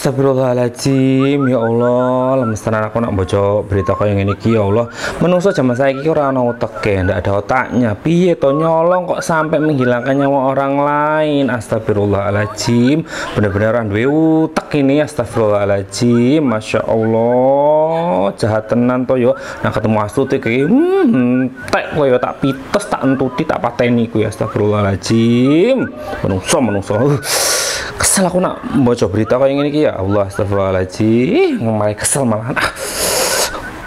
Astagfirullahaladzim ya Allah. Lemes tenan aku nak baca berita kaya ngene iki ya Allah. Menungso zaman saya iki ora ana oteke ndak ada otaknya. Piye to nyolong kok sampai menghilangkan nyawa orang lain? Astagfirullahaladzim. Bener-bener duwe utek ini Astagfirullahaladzim. Masya Allah. Jahat tenan to yo. Nah ketemu astuti kayak hmm tek koyo tak pites tak entuti tak pateni ku ya Astagfirullahaladzim. Menungso menungso kesel aku nak. Baca berita kayak gini ya Allah astagfirullahaladzim. Mulai kesel malahan. Ah.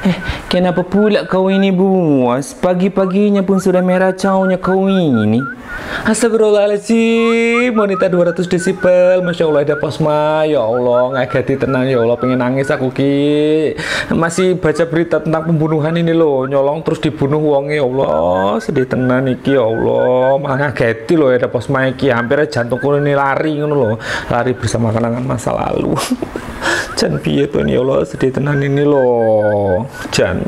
eh kenapa pula kau ini buas pagi-paginya pun sudah merah caunya kau ini Astagfirullahaladzim. Wanita 200 desibel. Masya Allah ada posma. Ya Allah ngagati tenang. Ya Allah pengen nangis aku ki. Masih baca berita tentang pembunuhan ini loh. Nyolong terus dibunuh uangnya Ya Allah sedih tenang iki Ya Allah. Malah ngagati loh ada posma iki. Hampir jantungku ini lari ngono loh. Lari bersama kenangan masa lalu Jan piye tuh ya Allah sedih tenang ini loh. Jan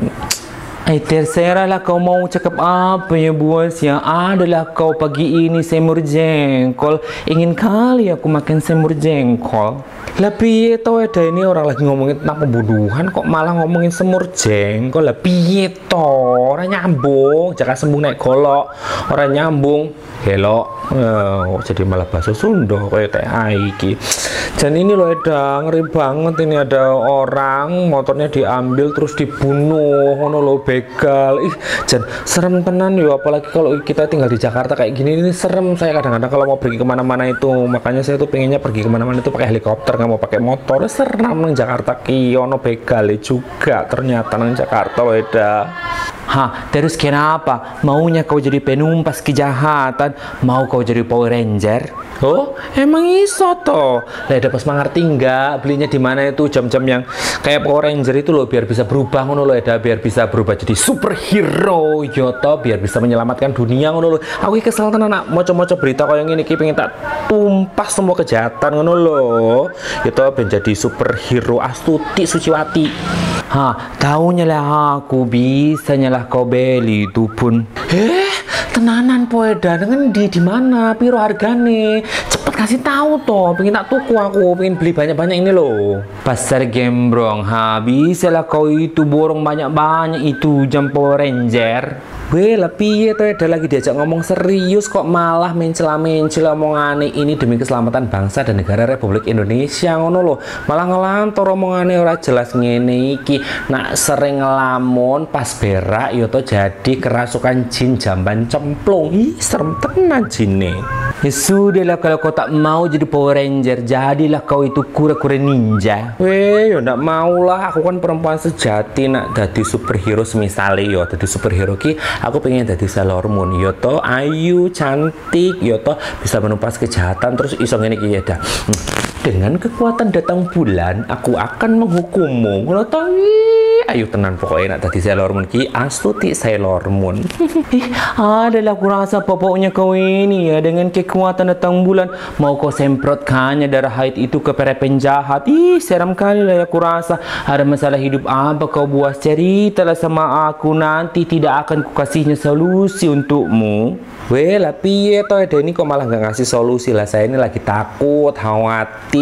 Eh terserah lah kau mau cakap apa ya buas ya Adalah kau pagi ini semur jengkol. Ingin kali aku makan semur jengkol. Lebih tau ada ini orang lagi ngomongin tentang pembunuhan Kok malah ngomongin semur jengkol? Lebih tau Orang nyambung. Jangan sembung naik golok. Orang nyambung. Hello. Oh, Jadi malah bahasa Sunda kayak teh iki? Dan ini loh ada ngeri banget ini. Ada orang motornya diambil terus dibunuh. Ngono lo begal ih dan serem tenan yo apalagi kalau kita tinggal di Jakarta kayak gini ini serem. Saya kadang-kadang kalau mau pergi ke mana-mana itu makanya saya tuh pengennya pergi ke mana-mana itu pakai helikopter nggak mau pakai motor. Serem nang Jakarta kiono begal juga ternyata nang Jakarta loh Hah, terus kenapa? Maunya kau jadi penumpas kejahatan? Mau kau jadi Power Ranger? Oh, emang iso toh? Lah ada pas mengerti nggak? Belinya di mana itu jam-jam yang kayak Power Ranger itu loh biar bisa berubah ngono loh ada biar bisa berubah jadi superhero yo toh biar bisa menyelamatkan dunia ngono loh. Aku kesel tenan nak moco-moco berita kau yang ini pengen tak tumpas semua kejahatan ngono loh. Yo toh ben jadi superhero Astuti Suciwati. Ha, tahunya lah aku bisa nyalah kau beli itu pun. Eh, tenanan poeda dengan di di mana? Piro hargane? Cepet kasih tahu toh. Pengen tak tuku aku, pengen beli banyak-banyak ini loh. Pasar gembrong, ha bisa lah kau itu borong banyak-banyak itu jam Power Ranger. Weh, piye tuh ada lagi diajak ngomong serius kok malah mencela-mencela omongane ini demi keselamatan bangsa dan negara Republik Indonesia ngono loh. Malah ngelantur omongane ora jelas ngene iki. Nak sering ngelamun pas berak yo to jadi kerasukan jin jamban cemplung. Ih, serem tenan jinne. Ya sudahlah kalau kau tak mau jadi Power Ranger, jadilah kau itu kura-kura ninja. Weh, yo ndak mau lah. Aku kan perempuan sejati nak jadi superhero semisal yo jadi superhero ki aku pengen jadi Sailor Moon yoto ayu cantik yoto bisa menumpas kejahatan terus iso ngene iki ya dah hmm. Dengan kekuatan datang bulan aku akan menghukummu. Ngono ayo tenan pokoknya nak tadi Sailor Moon ki astuti Sailor Moon? Adalah kurasa pokoknya kau ini ya dengan kekuatan datang bulan. Mau kau semprotkannya darah haid itu ke para penjahat ih seram kali lah ya kurasa ada masalah hidup apa kau buat? Cerita lah sama aku nanti tidak akan kukasihnya solusi untukmu. Weh lah piye toh ada ini kok malah nggak ngasih solusi lah? Saya ini lagi takut khawatir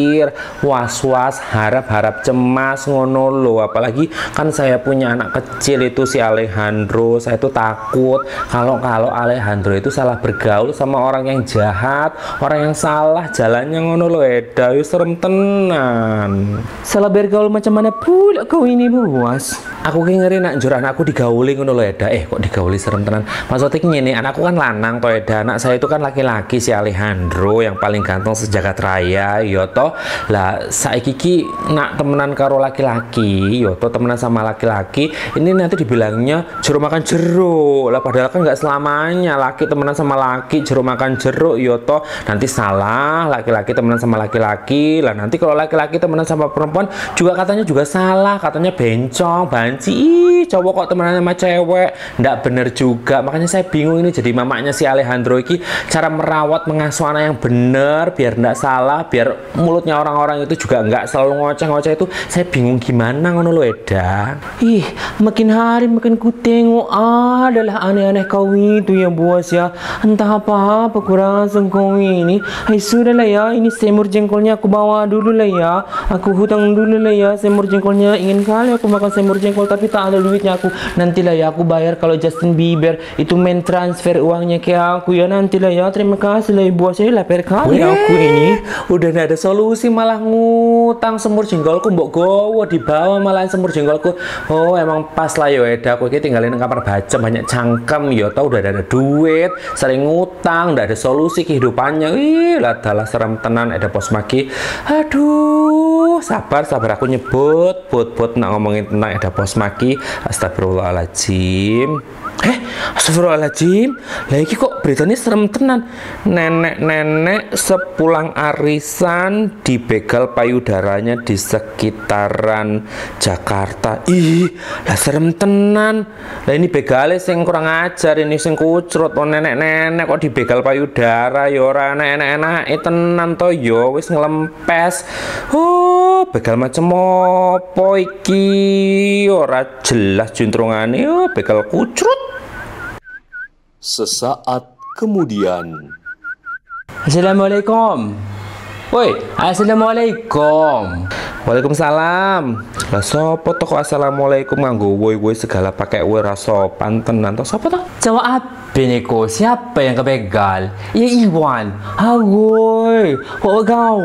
was-was harap-harap cemas ngono lo apalagi kan saya punya anak kecil itu si Alejandro saya tuh takut kalau kalau Alejandro itu salah bergaul sama orang yang jahat orang yang salah jalannya ngono lo eda. Yuk serem tenan. Salah bergaul macam mana pula kau ini buas aku ngeri nak jurah anakku digauli ngono lo eda. Eh kok digauli serem tenan? Maksudnya ini anakku kan lanang toh eda. Anak saya itu kan laki-laki si Alejandro yang paling ganteng sejagat raya yoto lah saya kiki nak temenan karo laki-laki yoto ya temenan sama laki-laki ini nanti dibilangnya jeruk makan jeruk. Lah padahal kan nggak selamanya laki temenan sama laki jeruk makan jeruk yoto ya nanti salah laki-laki temenan sama laki-laki. Lah nanti kalau laki-laki temenan sama perempuan juga katanya juga salah katanya bencong banci. Ih, cowok kok temenan sama cewek? Nggak bener juga. Makanya saya bingung ini jadi mamanya si Alejandro ini cara merawat mengasuh anak yang benar biar tidak salah biar mulutnya orang-orang itu juga nggak selalu ngoceh-ngoceh itu saya bingung gimana ngono lo Eda Ih, makin hari makin ku tengok adalah aneh-aneh kau itu ya bos ya. Entah apa apa ku rasa kau ini. Hai sudahlah ya, ini semur jengkolnya aku bawa dulu lah ya. Aku hutang dulu lah ya semur jengkolnya. Ingin kali aku makan semur jengkol tapi tak ada duitnya aku. Nantilah ya aku bayar kalau Justin Bieber itu main transfer uangnya ke aku ya nantilah ya. Terima kasih lah ya bos ya lapar kali aku ini. udah nggak ada solusi malah ngutang semur jengkolku mbok gowo di bawah malah semur jengkolku oh emang pas lah yo Eda aku ini tinggalin kamar baca banyak cangkem yo tau udah ada duit. Sering ngutang nggak ada solusi kehidupannya. Ih lah dalah serem tenan ada pos maki aduh sabar sabar. Aku nyebut put put nak ngomongin tentang ada pos maki astagfirullahaladzim Eh, astagfirullahaladzim. Lah iki kok beritanya serem tenan. Nenek-nenek sepulang arisan dibegal payudaranya di sekitaran Jakarta. Ih, lah serem tenan. Lah ini begalnya sing kurang ajar ini sing kucrut oh nenek-nenek kok dibegal payudara ya ora enak-enak tenan to ya wis ngelempes. Oh, begal macam apa iki? Ora jelas juntrungane. Oh, begal kucrut. Sesaat kemudian, Assalamualaikum. Woi, Assalamualaikum. Waalaikumsalam. Lah sopo to kok assalamualaikum nganggo woi woi segala pakai woi raso pantenan to sopo to? Jawab apa Niko? Siapa yang kebegal? Ya Iwan. Hagoi. Kok kau?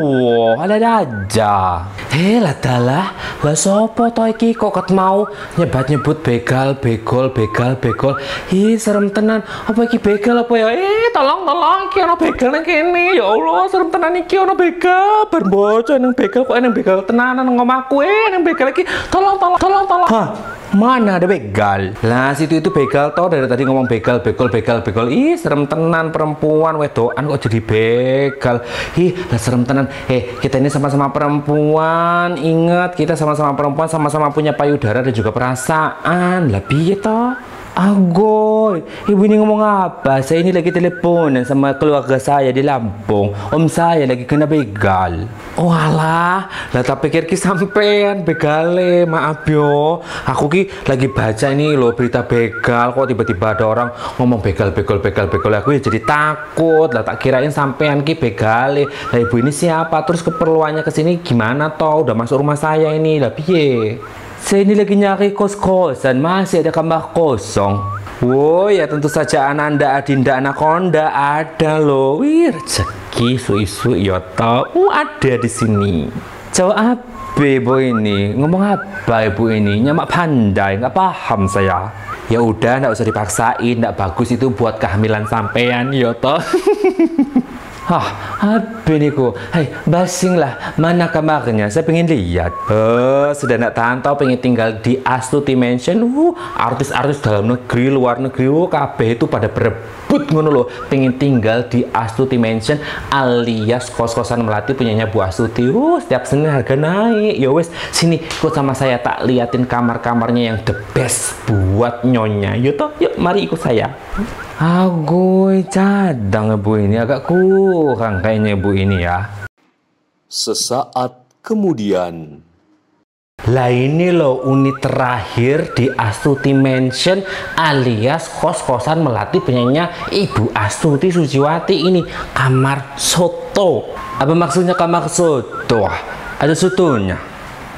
Ada aja. Eh lah dalah, lah sopo to iki kok ket mau nyebat-nyebut begal, begol, begal, begol. Ih serem tenan. Apa iki begal apa ya? Eh tolong tolong iki ono begal nang kene. Ya Allah, serem tenan iki ono begal. Berboco nang begal kok nang begal tenanan nang omahku. Eh nang begal iki. Tolong tolong tolong tolong. Hah? Mana ada begal? Lah situ itu begal toh dari tadi ngomong begal, begol, begal, begol. Ih serem tenan perempuan wedoan kok jadi begal. Ih lah serem tenan. Eh kita ini sama-sama perempuan. Ingat kita sama-sama perempuan, sama-sama punya payudara dan juga perasaan. Piye toh? Agoy, ibu ini ngomong apa? Saya ini lagi teleponan sama keluarga saya di Lampung. Om saya lagi kena begal. Oh alah, lah tak pikir ki sampean begale, maaf yo. Aku ki lagi baca ini loh berita begal kok tiba-tiba ada orang ngomong begal begal begal begal aku ya jadi takut. Lah tak kirain sampean ki begale. Lah ibu ini siapa? Terus keperluannya ke sini gimana toh? Udah masuk rumah saya ini. Lah piye? Saya ini lagi nyari kos-kosan, masih ada kamar kosong. Wow, ya tentu saja Ananda Adinda Anaconda ada loh. Wih, rezeki isu-isu ya tahu ada di sini. Jawab apa ibu ini? Ngomong apa ibu ini? Nyamak pandai, nggak paham saya. Ya udah, nggak usah dipaksain, nggak bagus itu buat kehamilan sampean ya toh. Hah, apa nih kok? Hai, basing lah. Mana kamarnya? Saya pengen lihat. Eh, sudah nak tahan tau pengen tinggal di Astuti Mansion. Uh, artis-artis dalam negeri, luar negeri, uh, kabeh itu pada berebut ngono loh. Pengen tinggal di Astuti Mansion alias kos-kosan melati punyanya Bu Astuti. Uh, setiap Senin harga naik. Ya wes, sini ikut sama saya tak liatin kamar-kamarnya yang the best buat nyonya. Yuk toh, yuk mari ikut saya. Agoy, cadang ibu ini agak kurang kayaknya ibu ini ya. sesaat kemudian, Lah ini loh unit terakhir di Astuti Mansion alias kos-kosan melati penyanyinya Ibu Astuti Sujiwati ini kamar soto. Apa maksudnya kamar soto? Ada sotonya?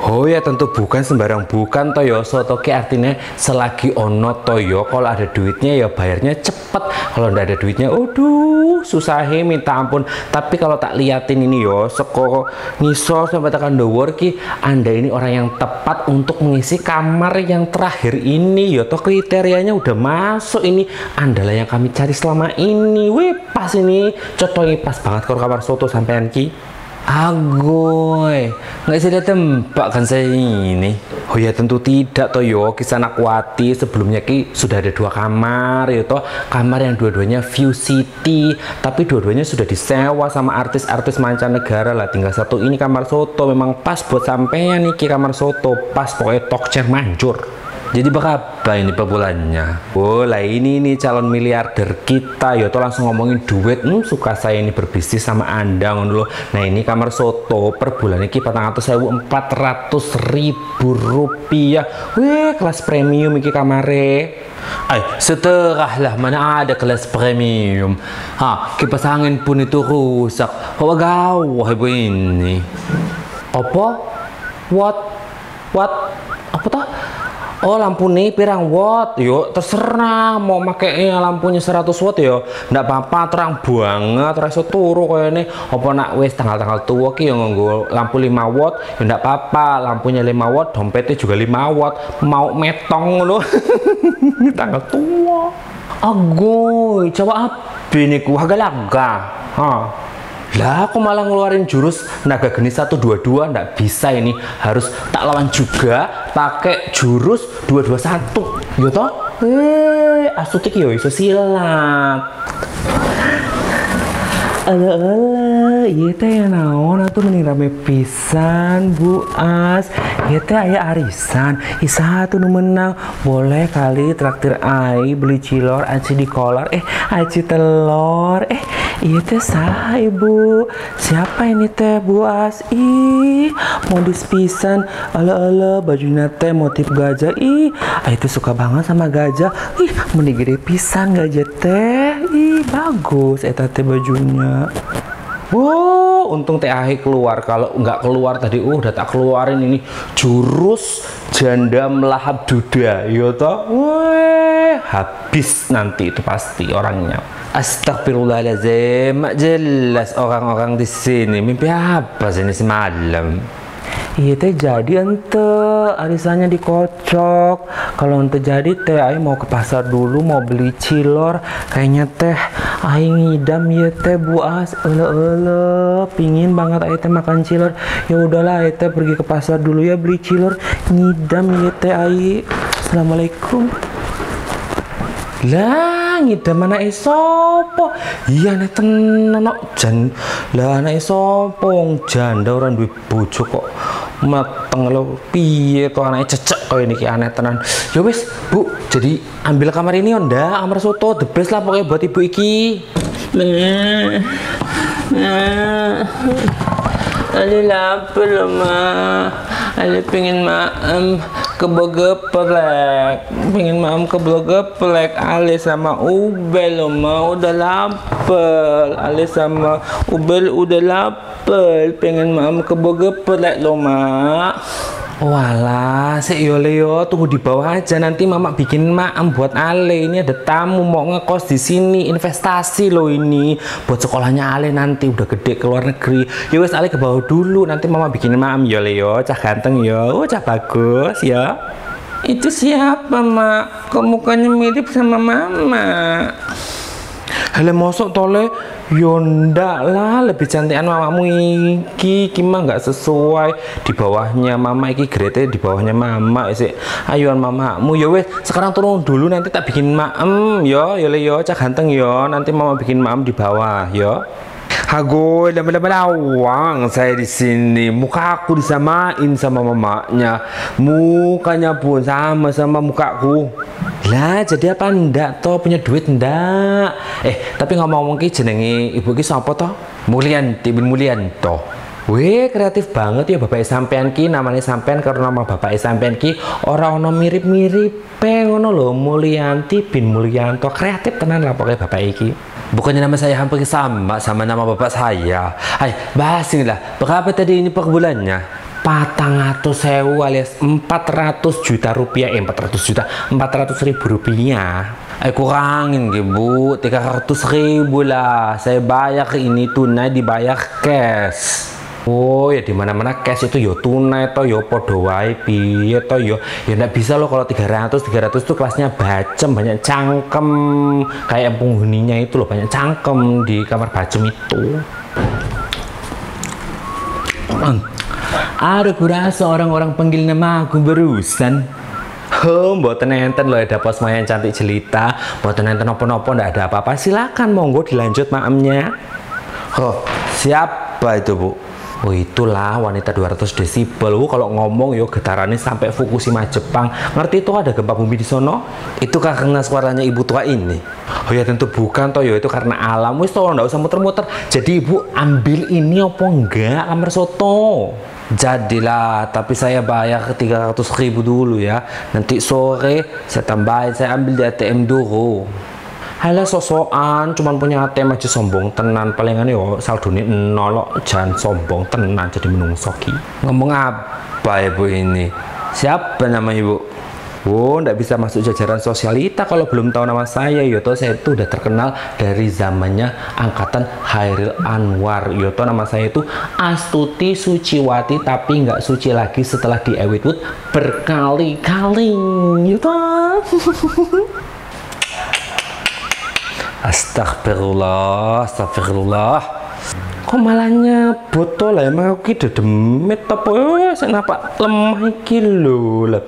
Oh ya tentu bukan sembarang bukan toyo soto ki artinya selagi ono toyo kalau ada duitnya ya bayarnya cepet. Kalau ndak ada duitnya aduh susah minta ampun. Tapi kalau tak liatin ini yo seko ngisor sampai tekan dower ki anda ini orang yang tepat untuk mengisi kamar yang terakhir ini yo toh. Kriterianya udah masuk ini. Anda lah yang kami cari selama ini. Wih pas ini. Cocoknya pas banget kalau kamar soto sampean ki Agoy, nggak bisa dia tembak kan saya ini. Oh ya tentu tidak toh yo. Kisah Nakwati sebelumnya ki sudah ada dua kamar ya toh. Kamar yang dua-duanya view city tapi dua-duanya sudah disewa sama artis-artis mancanegara lah. Tinggal satu ini kamar soto. Memang pas buat sampean nih ki kamar soto. Pas pokoknya chair manjur Jadi berapa ini per bulannya? Oh lah ini nih calon miliarder kita ya tuh langsung ngomongin duit hmm, suka saya ini berbisnis sama anda ngono. Nah ini kamar soto per bulan ini patang ratus sewu empat ratus ribu rupiah Wih kelas premium iki kamare Ay, seterahlah mana ada kelas premium Ha, kipas angin pun itu rusak Hawa gawah ibu ini Apa? What? What? Apa toh? Oh lampu nih pirang watt. Yuk terserah. Mau pakai lampunya 100 watt yo. Ndak apa-apa terang banget. Reso turu kayak ini apa nak wes tanggal-tanggal tua ki yang nganggo lampu 5 watt? Ya ndak apa-apa. Lampunya 5 watt dompetnya juga 5 watt. Mau metong lo tanggal tua. Agoy coba apa ini ku harga laga ha lah aku malah ngeluarin jurus naga geni 122 ndak bisa ini harus tak lawan juga pakai jurus 221 yo toh eh asutik yo iso silat Ala ala, iya teh ya naon atuh mending rame pisan Bu As. Iya teh aya arisan, isa tuh nu menang. Boleh kali traktir ai beli cilor aci di kolor. Eh, aci telur. Eh, iya teh saha Ibu? Siapa ini teh Bu As? Ih, modis pisan. Ala ala, bajunya teh motif gajah. Ih, ai teh suka banget sama gajah. Ih, mending gede pisan gajah teh. Ih, bagus eta teh bajunya. Wow, untung teh ahi keluar. Kalau nggak keluar tadi, uh, udah tak keluarin ini jurus janda melahap duda, yo toh. Habis nanti itu pasti orangnya. Astagfirullahaladzim, jelas orang-orang di sini mimpi apa sih ini semalam? Iya teh jadi ente arisannya dikocok. Kalau ente jadi teh aing mau ke pasar dulu mau beli cilor. Kayaknya teh aing ngidam ya teh buas. Ele ele pingin banget aing teh makan cilor. Ya udahlah aing teh pergi ke pasar dulu ya beli cilor. Ngidam ya teh aing. Assalamualaikum. Lah ngidam anak sopo? Iya nek tenan kok jan. Lah sopo wong janda ora duwe bojo kok. Mateng lo piye to anake cecek koyo niki aneh tenan. Ya wis, Bu, jadi ambil kamar ini onda, kamar soto the best lah pokoknya buat ibu iki. Ali lapar loh ma Ali pengen maem ke geplek pengen maem ke geplek Ali sama Ubel ma udah lapar. Ali sama Ubel udah lapar. Pengen maem ke geplek loh Walah, sik yo Leo, tunggu di bawah aja nanti mama bikin maem buat Ale. Ini ada tamu mau ngekos di sini, investasi loh ini buat sekolahnya Ale nanti udah gede ke luar negeri. Ya wes Ale ke bawah dulu, nanti mama bikin maem yo Leo, cah ganteng yo, oh, cah bagus ya. Itu siapa, Mak? Kok mukanya mirip sama Mama? Hele mosok tole yo ndak lah lebih cantikan mamamu iki. Mah nggak sesuai. Di bawahnya mama iki grade di bawahnya mama sih ayuan mamamu. Yo wes sekarang turun dulu nanti tak bikin maem yo yo le yo cak ganteng yo nanti mama bikin maem di bawah yo Hago, lama-lama lawang saya di sini. Muka aku disamain sama mamanya. Mukanya pun sama sama mukaku. Lah, jadi apa ndak toh punya duit ndak? Eh, tapi ngomong-ngomong ki jenenge ibu ki sapa toh? Mulyanti bin Mulyanto. Wih, kreatif banget ya Bapak sampean ki namanya sampean karena nama Bapak sampean ki orang ono mirip-mirip ngono lho Mulyanti bin Mulyanto. Kreatif tenan lah pokoknya Bapak iki. Bukannya nama saya hampir sama sama nama bapak saya. Hai, bahas inilah. Berapa tadi ini per bulannya? Patang atau sewu alias 400 juta rupiah, eh 400 juta, 400 ribu rupiah. Eh kurangin bu, 300 ribu lah. Saya bayar ini tunai dibayar cash. Oh ya di mana mana cash itu yo tunai toh yo podo wae piye toh yo ya nggak bisa loh kalau 300 300 itu kelasnya bacem banyak cangkem kayak penghuninya itu loh banyak cangkem di kamar bacem itu Hmm. ada kurasa orang-orang panggil nama aku barusan Oh, mboten enten loh ada pos yang cantik jelita, mboten enten nopo-nopo ndak ada apa-apa. Silakan monggo dilanjut maamnya. Oh, siapa itu, Bu? Oh itulah wanita 200 desibel. Wuh, kalau ngomong yo getarannya sampai Fukushima Jepang. Ngerti itu ada gempa bumi di sono? Itu karena suaranya ibu tua ini. Oh ya tentu bukan toh yo itu karena alam. Wis toh nggak usah muter-muter. Jadi ibu ambil ini apa enggak kamar soto? Jadilah, tapi saya bayar ke 300 ribu dulu ya. Nanti sore saya tambahin, saya ambil di ATM dulu. Halah sosokan, cuman punya ATM aja sombong tenan palingan yo saldo ini nolok jangan sombong tenan jadi menungsoki. Ngomong apa ibu ini? Siapa nama ibu? Oh, ndak bisa masuk jajaran sosialita kalau belum tahu nama saya. Yoto saya itu udah terkenal dari zamannya angkatan Hairil Anwar. Yoto nama saya itu Astuti Suciwati tapi nggak suci lagi setelah di Ewitwood berkali-kali. Yoto. Astagfirullah, astagfirullah. Kok malahnya botol lah emang aku ki demit apa saya nampak lemah iki lho. Lah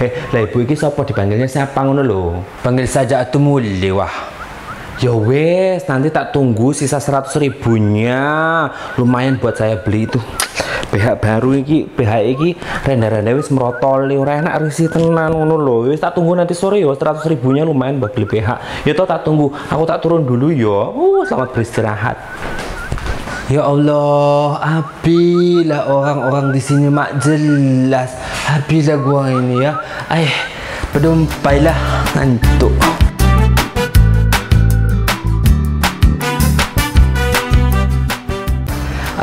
eh lah ibu iki sapa? Dipanggilnya siapa ngono lho? Panggil saja Atu Muli wah. Ya wes nanti tak tunggu sisa 100 ribunya. Lumayan buat saya beli itu PH baru iki PH iki renda-renda wis merotoli ora enak risi tenan ngono lho wis tak tunggu nanti sore yo 100 ribunya lumayan buat beli PH ya toh tak tunggu aku tak turun dulu yo uh selamat beristirahat Ya Allah, apilah orang-orang di sini mak jelas. Apilah gua ini ya. Eh, pedompailah ngantuk.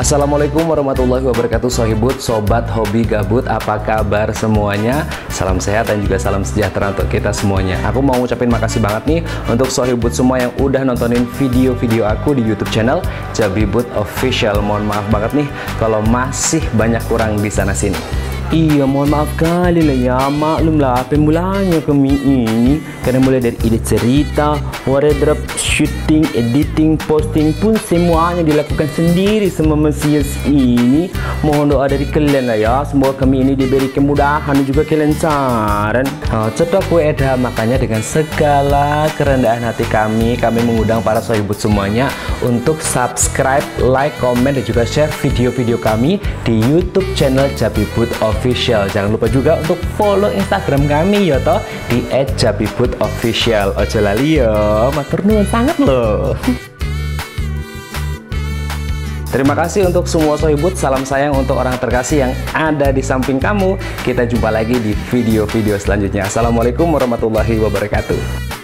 Assalamualaikum warahmatullahi wabarakatuh Sohibut, Sobat Hobi Gabut Apa kabar semuanya? Salam sehat dan juga salam sejahtera untuk kita semuanya. Aku mau ngucapin makasih banget nih Untuk Sohibut semua yang udah nontonin video-video aku di youtube channel Jabibut Official. Mohon maaf banget nih Kalau masih banyak kurang di sana sini Iya, mohon maaf kali lah ya. Maklum lah, pemulanya kami ini. Karena mulai dari ide cerita, wardrobe, shooting, editing, posting pun semuanya dilakukan sendiri sama Mesias ini. Mohon doa dari kalian lah ya. Semoga kami ini diberi kemudahan dan juga kelancaran. Nah, cetok kue eda, makanya dengan segala kerendahan hati kami, kami mengundang para sohibut semuanya untuk subscribe, like, komen, dan juga share video-video kami di YouTube channel Jabibut Official. Jangan lupa juga untuk follow Instagram kami ya toh di @jabibutofficial. Ojo lali yo, matur nuwun sangat loh. Terima kasih untuk semua sohibut. Salam sayang untuk orang terkasih yang ada di samping kamu. Kita jumpa lagi di video-video selanjutnya. Assalamualaikum warahmatullahi wabarakatuh.